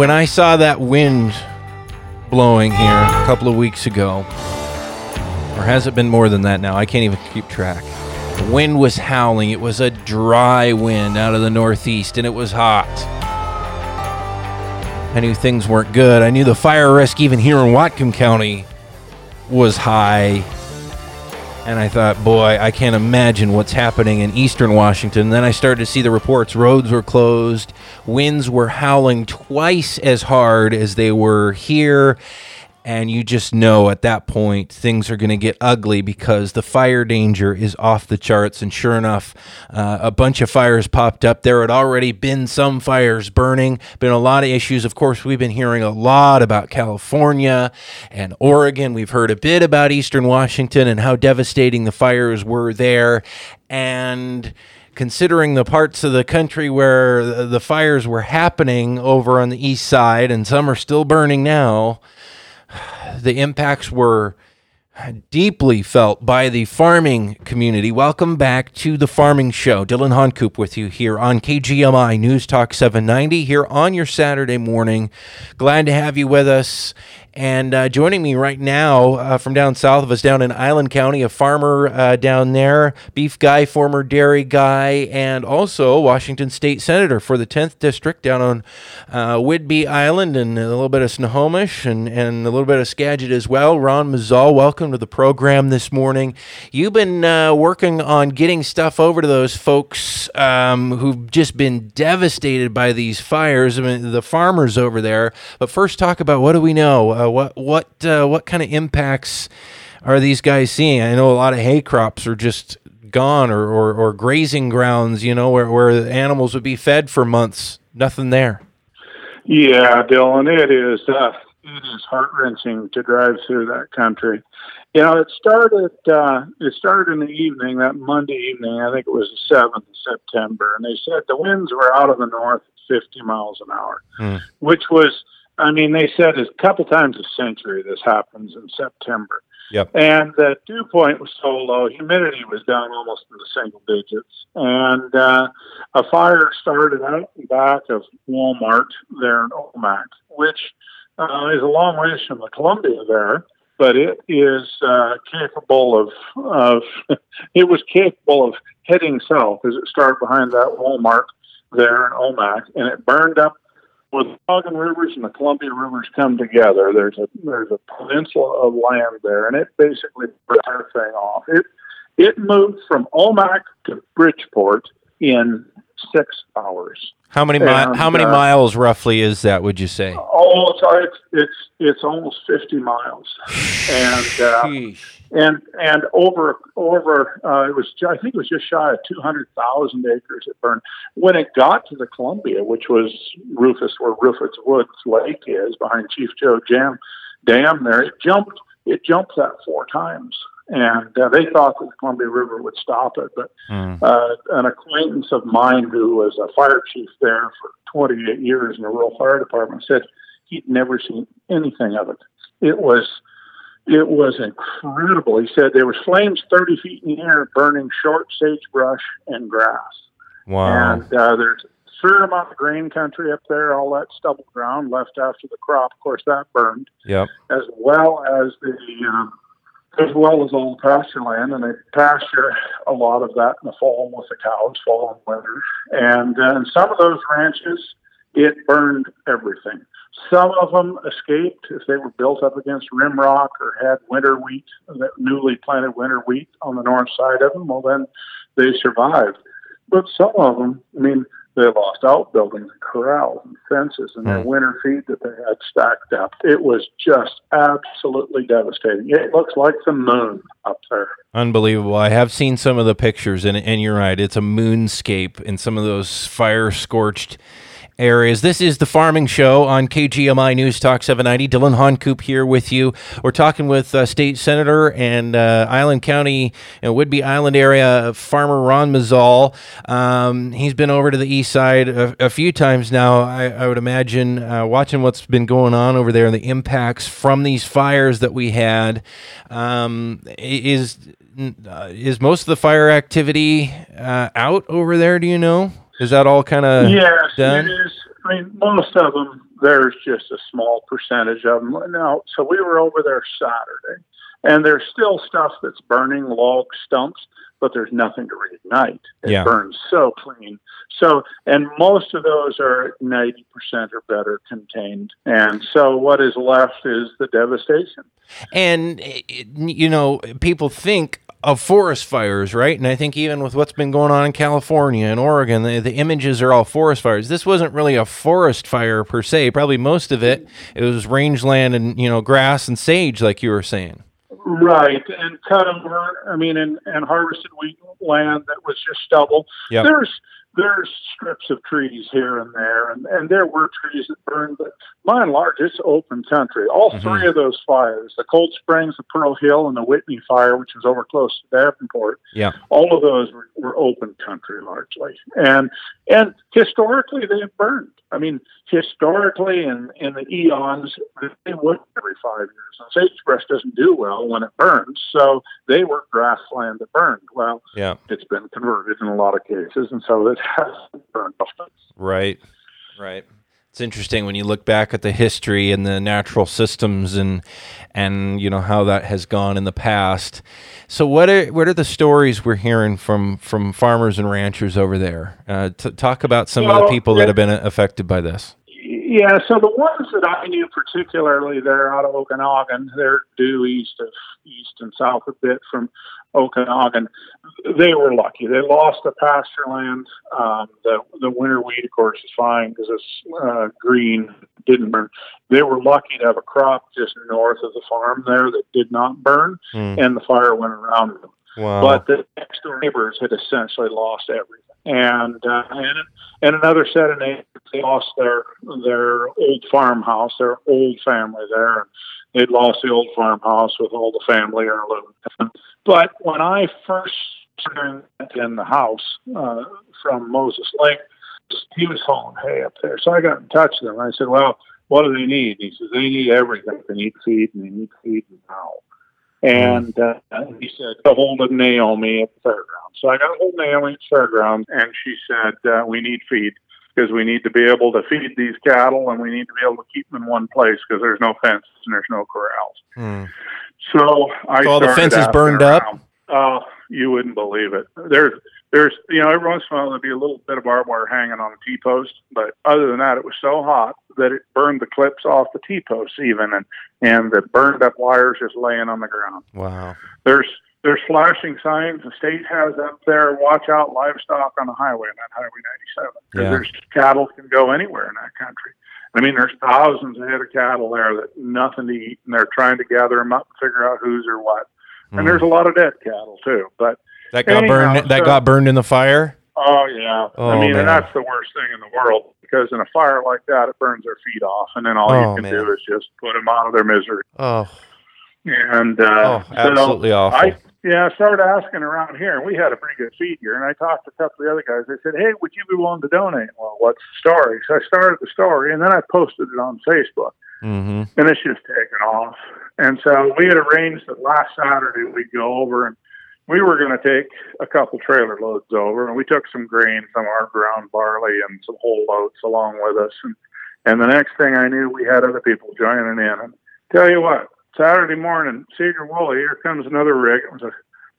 when I saw that wind blowing here a couple of weeks ago, or has it been more than that now? I can't even keep track. The wind was howling. It was a dry wind out of the northeast, and it was hot. I knew things weren't good. I knew the fire risk, even here in Whatcom County, was high. And I thought, boy, I can't imagine what's happening in eastern Washington. then I started to see the reports. Roads were closed, winds were howling twice as hard as they were here and you just know at that point things are going to get ugly because the fire danger is off the charts. And sure enough, uh, a bunch of fires popped up. There had already been some fires burning, been a lot of issues. Of course, we've been hearing a lot about California and Oregon. We've heard a bit about Eastern Washington and how devastating the fires were there. And considering the parts of the country where the fires were happening over on the east side and some are still burning now the impacts were deeply felt by the farming community. Welcome back to the Farming Show. Dillon Honcoop with you here on KGMI News Talk 790 here on your Saturday morning. Glad to have you with us. And uh, joining me right now uh, from down south of us, down in Island County, a farmer uh, down there, beef guy, former dairy guy, and also Washington State Senator for the 10th District down on uh, Whidbey Island and a little bit of Snohomish and, and a little bit of Skagit as well. Ron Muzzall, welcome to the program this morning. You've been uh, working on getting stuff over to those folks um, who've just been devastated by these fires, I mean, the farmers over there. But first, talk about what do we know? Uh, what what uh, what kind of impacts are these guys seeing? I know a lot of hay crops are just gone, or or, or grazing grounds, you know, where where animals would be fed for months. Nothing there. Yeah, Dillon, it is. Uh, it is heart wrenching to drive through that country. You know, it started. Uh, it started in the evening, that Monday evening. I think it was the seventh of September, and they said the winds were out of the north at 50 miles an hour, mm. which was I mean, they said a couple times a century this happens in September. Yep. And the dew point was so low, humidity was down almost in the single digits. And uh, a fire started out in back of Walmart there in Omak, which uh, is a long ways from the Columbia there, but it is uh, capable of, of it was capable of heading south as it started behind that Walmart there in Omak, and it burned up where the Ogden rivers and the Columbia rivers come together, there's a there's a peninsula of land there, and it basically burnt everything off. It it moved from Omak to Bridgeport in six hours. How many mi- how many uh, miles roughly is that? Would you say? Oh, sorry, it's it's it's almost fifty miles, and uh, and and over over uh, it was I think it was just shy of two hundred thousand acres it burned. When it got to the Columbia, which was Rufus where Rufus Woods Lake is behind Chief Joe Jam Dam, there it jumped it jumped that four times and uh, they thought that the Columbia River would stop it. But mm. uh, an acquaintance of mine who was a fire chief there for 28 years in the rural fire department said he'd never seen anything of it. It was it was incredible. He said there was flames 30 feet in the air burning short sagebrush and grass. Wow. And uh, there's a fair amount of grain country up there, all that stubble ground left after the crop. Of course, that burned. Yep. As well as the um, as well as all the pasture land, and they pasture a lot of that in the fall with the cows, fall and winter. And uh, some of those ranches, it burned everything. Some of them escaped if they were built up against rim rock or had winter wheat, that newly planted winter wheat on the north side of them. Well, then they survived. But some of them, I mean, they lost outbuildings and corrals and fences and their hmm. winter feed that they had stacked up. It was just absolutely devastating. It looks like the moon up there. Unbelievable. I have seen some of the pictures, and, and you're right. It's a moonscape in some of those fire scorched areas. This is the Farming Show on KGMI News Talk 790. Dillon Honcoop here with you. We're talking with uh, State Senator and uh, Island County, you know, Whidbey Island area farmer Ron Muzzall. Um, he's been over to the east side a, a few times now. I, I would imagine uh, watching what's been going on over there and the impacts from these fires that we had. Um, is uh, is most of the fire activity uh, out over there? Do you know? Is that all kind of yes, done? it is. I mean, most of them there's just a small percentage of them now. So we were over there Saturday, and there's still stuff that's burning log stumps, but there's nothing to reignite. It Yeah. burns so clean. So, and most of those are 90% or better contained. And so what is left is the devastation. And eh, you know, people think of forest fires, right? And I think even with what's been going on in California and Oregon, the, the images are all forest fires. This wasn't really a forest fire per se. Probably most of it it was rangeland and you know grass and sage, like you were saying. Right, and cut over. I mean, and, and harvested wheat land that was just stubble. Yep. There's there's strips of trees here and there, and, and there were trees that burned, but by and large, it's open country. All Mhm. three of those fires, the Cold Springs, the Pearl Hill, and the Whitney fire, which was over close to Davenport, Yeah. all of those were, were open country largely, and and historically they have burned. I mean, historically in in the eons, they would every five years. And sagebrush doesn't do well when it burns, so they were grassland that burned. Well, Yeah. it's been converted in a lot of cases, and so it has burned. Right. Right. It's interesting when you look back at the history and the natural systems and and you know how that has gone in the past. So what are what are the stories we're hearing from from farmers and ranchers over there? Uh, t- talk about some of the people that have been affected by this. Yeah, so the ones that I knew particularly, they're out of Okanogan. They're due east of east and south a bit from Okanogan. They were lucky. They lost the pasture land. Um, the the winter wheat, of course, is fine because it's uh, green, didn't burn. They were lucky to have a crop just north of the farm there that did not burn, Hmm. and the fire went around them. Wow. But the next door neighbors had essentially lost everything, and uh, and and another set of neighbors they lost their their old farmhouse, their old family there, and they'd lost the old farmhouse with all the family heirloom. But when I first started in the house uh, from Moses Lake, he was hauling hay up there, so I got in touch with him. I said, "Well, what do they need?" He says, "They need everything. They need feed, and they need feed now." And uh, he said, "Get a hold of Naomi at the fairgrounds." So I got a hold of Naomi at the fairgrounds, and she said, uh, "We need feed because we need to be able to feed these cattle, and we need to be able to keep them in one place because there's no fence and there's no corrals." Hmm. So I So all the fences burned up? Oh, you wouldn't believe it. There's, there's, you know, every once in a while there'd be a little bit of barbed wire hanging on a T post, but other than that, it was so hot that it burned the clips off the T posts even, and and the burned up wires just laying on the ground. Wow. There's there's flashing signs the state has up there. Watch out, livestock on the highway, not Highway 97, because Yeah. there's cattle can go anywhere in that country. I mean, there's thousands of head of cattle there that nothing to eat, and they're trying to gather them up and figure out who's or what. Hmm. And there's a lot of dead cattle too. But that got anyhow, burned. That so- got burned in the fire. oh yeah, Oh, I mean, man. and that's the worst thing in the world because in a fire like that, it burns their feet off, and then all Oh, you can man. do is just put them out of their misery. Oh. And Oh. uh, so Absolutely awful. I yeah, I started asking around here, and we had a pretty good feed here. And I talked to a couple of the other guys. They said, "Hey, would you be willing to donate?" Well, what's the story? So I started the story, and then I posted it on Facebook, mm-hmm. and it's just taken off. And so we had arranged that last Saturday we'd go over, and we were going to take a couple trailer loads over, and we took some grain, some our ground barley, and some whole oats along with us. And and the next thing I knew, we had other people joining in. And tell you what, Saturday morning, Sedro-Woolley, here comes another rig. It was a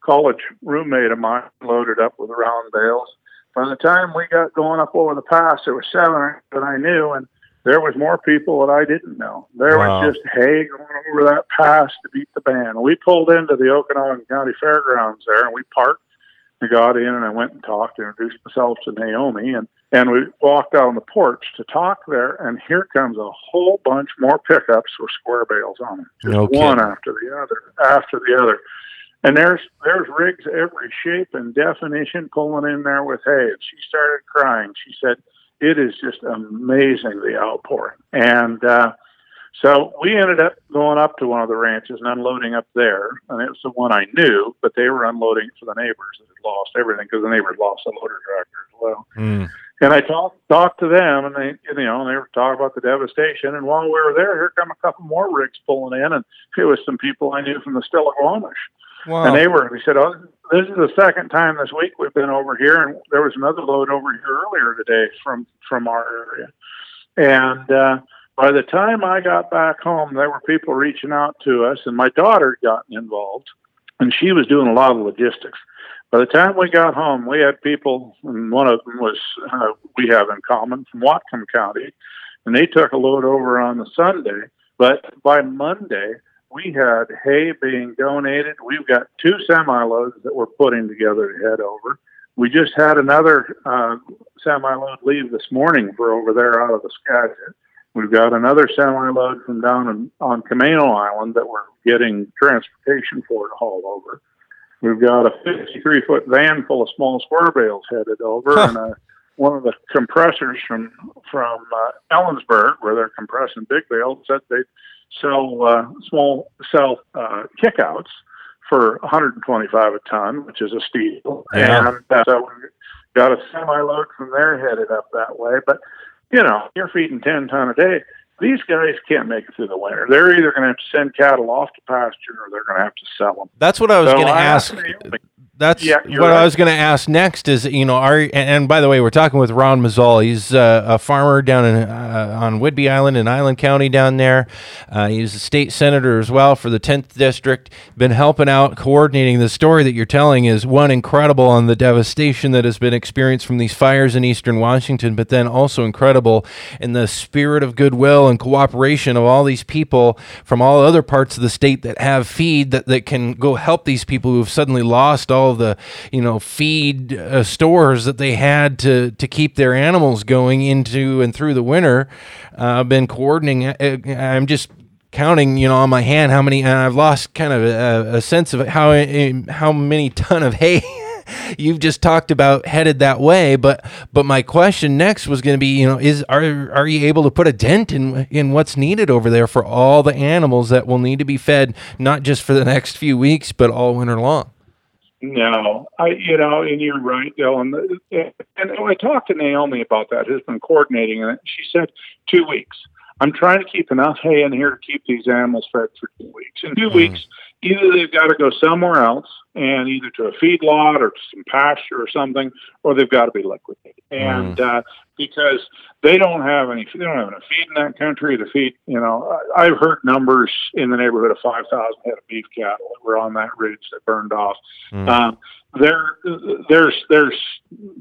college roommate of mine loaded up with round bales. By the time we got going up over the pass, there were seven that I knew, and there was more people that I didn't know. There Wow. was just hay going over that pass to beat the band. We pulled into the Okanogan County Fairgrounds there, and we parked. I got in and I went and talked, introduced myself to Naomi, and and we walked out on the porch to talk there. And here comes a whole bunch more pickups with square bales on them, just No one after the other, after the other. And there's there's rigs every shape and definition pulling in there with hay. And she started crying. She said, "It is just amazing the outpouring." And uh, so we ended up going up to one of the ranches and unloading up there, and it was the one I knew, but they were unloading for the neighbors that had lost everything because the neighbors lost a loader tractor as well. Mm. And I talked talked to them, and they, you know, they were talking about the devastation. And while we were there, here come a couple more rigs pulling in, and it was some people I knew from the Stillaguamish. Wow. And they were, they said, oh, this is the second time this week we've been over here. And there was another load over here earlier today from, from our area. And, uh, by the time I got back home, there were people reaching out to us, and my daughter got involved, and she was doing a lot of logistics. By the time we got home, we had people, and one of them was uh, we have in common from Whatcom County, and they took a load over on the Sunday. But by Monday, we had hay being donated. We've got two semi loads that we're putting together to head over. We just had another uh, semi load leave this morning for over there out of the Skagit. We've got another semi load from down in, on Camano Island that we're getting transportation for to haul over. We've got a 53 foot van full of small square bales headed over, huh. and a, one of the compressors from from uh, Ellensburg, where they're compressing big bales, said they sell uh, small sell uh, kickouts for 125 a ton, which is a steal. Yeah. And uh, so we got a semi load from there headed up that way. But you know, you're feeding 10 ton a day. These guys can't make it through the winter. They're either going to have to send cattle off to pasture or they're going to have to sell them. That's what I was so going to ask that's yeah, what right. I was going to ask next. Is you know, are and, and, by the way, we're talking with Ron Muzzall. He's uh, a farmer down in uh, on Whidbey Island in Island County down there. Uh, he's a state senator as well for the 10th district. Been helping out, coordinating the story that you're telling is one incredible on the devastation that has been experienced from these fires in eastern Washington, but then also incredible in the spirit of goodwill and cooperation of all these people from all other parts of the state that have feed that, that can go help these people who have suddenly lost all the you know feed uh, stores that they had to to keep their animals going into and through the winter. Uh, I've been coordinating. Uh, I'm just counting, you know, on my hand how many. And I've lost kind of a, a sense of how uh, how many ton of hay you've just talked about headed that way. But but my question next was going to be, you know, is are are you able to put a dent in in what's needed over there for all the animals that will need to be fed, not just for the next few weeks, but all winter long? No, I, you know, and you're right, Dillon. And I talked to Naomi about that, who's been coordinating it. She said two weeks. I'm trying to keep enough hay in here to keep these animals fed for two weeks. In 2 mm. weeks, either they've got to go somewhere else and either to a feed lot or to some pasture or something, or they've got to be liquidated. And mm. uh, because they don't have any, they don't have enough feed in that country to feed. You know, I've heard numbers in the neighborhood of five thousand head of beef cattle that were on that ridge that burned off. Mm. Um, there, there's, there's,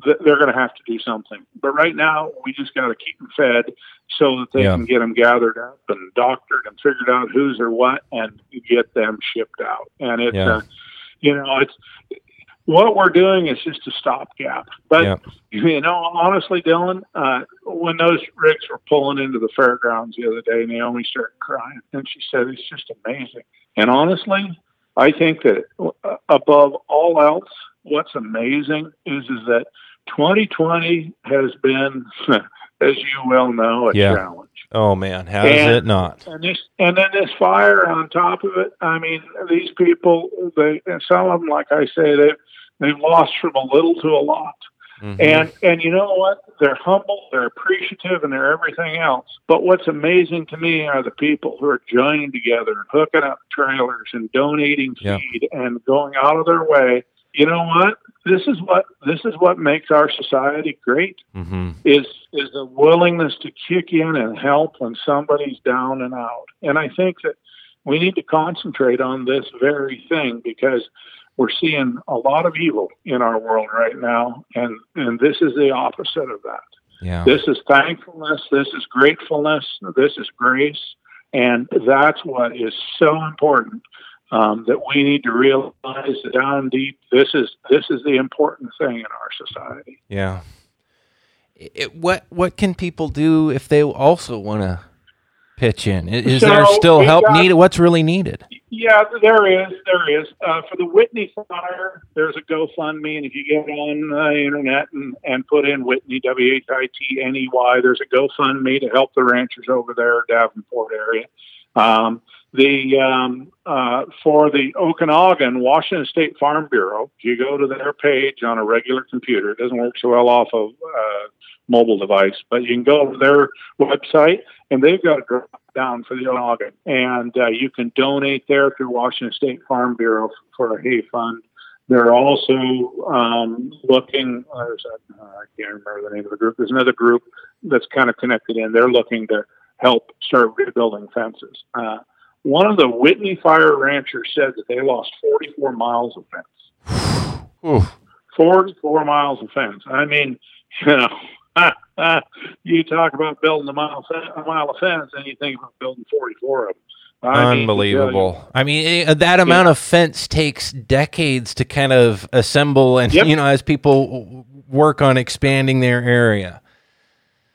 they're going to have to do something. But right now, we just got to keep them fed so that they yeah. can get them gathered up and doctored and figured out who's or what and get them shipped out. And it's, yeah. uh, you know, it's what we're doing is just a stopgap. But yeah. you know, honestly, Dillon, uh, when those rigs were pulling into the fairgrounds the other day, Naomi started crying, and she said, "It's just amazing." And honestly, I think that uh, above all else, what's amazing is is that 2020 has been, as you well know, a yeah. challenge. Oh man, how and, is it not? And this, and then this fire on top of it. I mean, these people, they, and some of them, like I say, they've they've lost from a little to a lot. Mm-hmm. And and you know what? They're humble, they're appreciative, and they're everything else. But what's amazing to me are the people who are joining together and hooking up trailers and donating feed and going out of their way. You know what? This is what this is what makes our society great. Mm-hmm. Is is the willingness to kick in and help when somebody's down and out. And I think that we need to concentrate on this very thing because we're seeing a lot of evil in our world right now, and and this is the opposite of that. Yeah. This is thankfulness. This is gratefulness. This is grace, and that's what is so important. Um, that we need to realize that down deep, this is this is the important thing in our society. Yeah. It, what what can people do if they also want to pitch in? Is so there still help got, needed? What's really needed? Yeah, there is. There is. Uh, for the Whitney fire, there's a GoFundMe, and if you get on the internet and, and put in Whitney, W H I T N E Y, there's a GoFundMe to help the ranchers over there, Davenport area. Um, the um, uh, for the Okanogan Washington State Farm Bureau, you go to their page on a regular computer. It doesn't work so well off of uh, mobile device, but you can go to their website and they've got a drop down for the Okanogan, and uh, you can donate there through Washington State Farm Bureau for a hay fund. They're also um, looking. There's uh, I can't remember the name of the group. There's another group that's kind of connected in. They're looking to help start rebuilding fences. Uh, one of the Whitney Fire ranchers said that they lost 44 miles of fence. 44 miles of fence. I mean, you know, you talk about building a mile, a mile of fence, and you think about building 44 of them. I Unbelievable. I mean, eh, that amount yeah. of fence takes decades to kind of assemble, and yep. you know, as people work on expanding their area.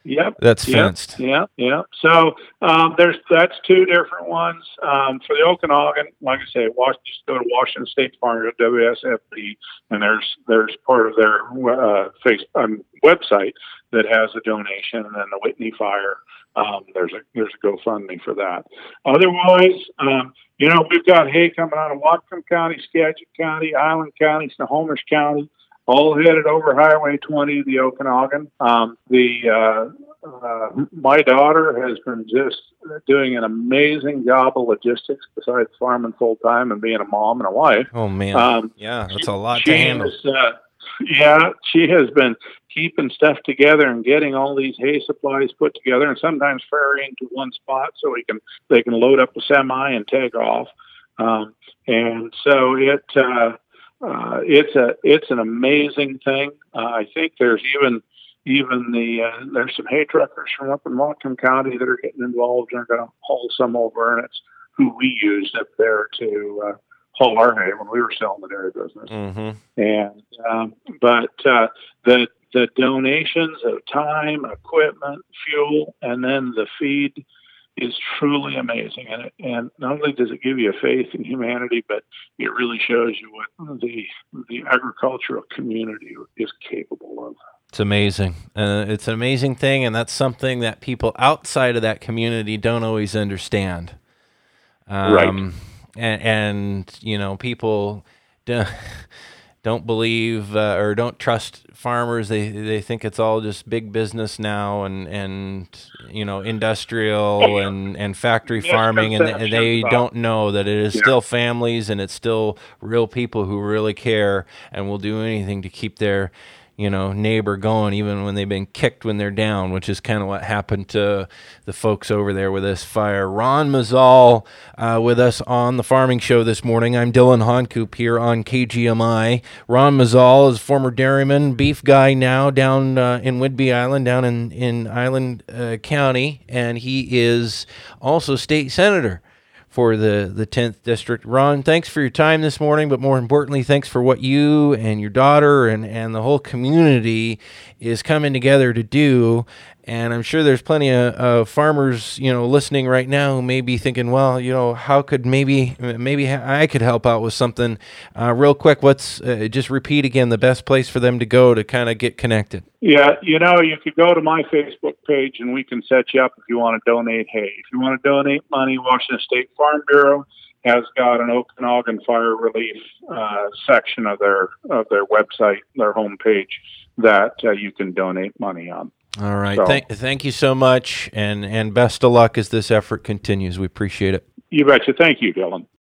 Yep. That's fenced. Yep. Yeah. Yeah. So um, there's that's two different ones um, for the Okanogan. Like I say, watch, just go to Washington State Farm WSFB, and there's there's part of their uh, face um, website that has a donation, and then the Whitney Fire. Um, there's a there's a GoFundMe for that. Otherwise, um, you know, we've got hay coming out of Whatcom County, Skagit County, Island County, Snohomish County all headed over Highway 20, the Okanogan. Um, the uh, uh, my daughter has been just doing an amazing job of logistics besides farming full time and being a mom and a wife. Oh man, um, yeah, that's a lot to handle. Is, uh, yeah, she has been keeping stuff together and getting all these hay supplies put together, and sometimes ferrying to one spot so we can they can load up the semi and take off. Um, and so it uh, uh, it's a it's an amazing thing. Uh, I think there's even even the uh, there's some hay truckers from up in Whatcom County that are getting involved and are going to haul some over, and it's who we used up there to uh, haul our hay when we were selling the dairy business. Mm-hmm. And um, but uh, the the donations of time, equipment, fuel, and then the feed is truly amazing. And, and not only does it give you a faith in humanity, but it really shows you what the, the agricultural community is capable of. It's amazing. Uh, it's an amazing thing, and that's something that people outside of that community don't always understand. Um, right. And, and, you know, people. Don't believe uh, or don't trust farmers. They they think it's all just big business now and and you know industrial and and factory farming, and they, they don't know that it is yeah. still families and it's still real people who really care and will do anything to keep their you know, neighbor going even when they've been kicked when they're down, which is kind of what happened to the folks over there with this fire. Ron Muzzall uh, with us on the Farming Show this morning. I'm Dillon Honcoop here on KGMI. Ron Muzzall is former dairyman, beef guy now down uh, in Whidbey Island, down in, in Island uh, County, and he is also state senator for the, the 10th district. Ron, thanks for your time this morning, but more importantly, thanks for what you and your daughter and, and the whole community is coming together to do and I'm sure there's plenty of farmers, you know, listening right now who may be thinking, well, you know, how could maybe maybe I could help out with something. Uh, real quick, what's uh, just repeat again the best place for them to go to kind of get connected? Yeah, you know, you could go to my Facebook page and we can set you up if you want to donate hay. If you want to donate money, Washington State Farm Bureau has got an Okanogan fire relief uh, section of their of their website, their homepage that uh, you can donate money on. All right. So, thank, thank you so much, and, and best of luck as this effort continues. We appreciate it. You betcha. Thank you, Dillon.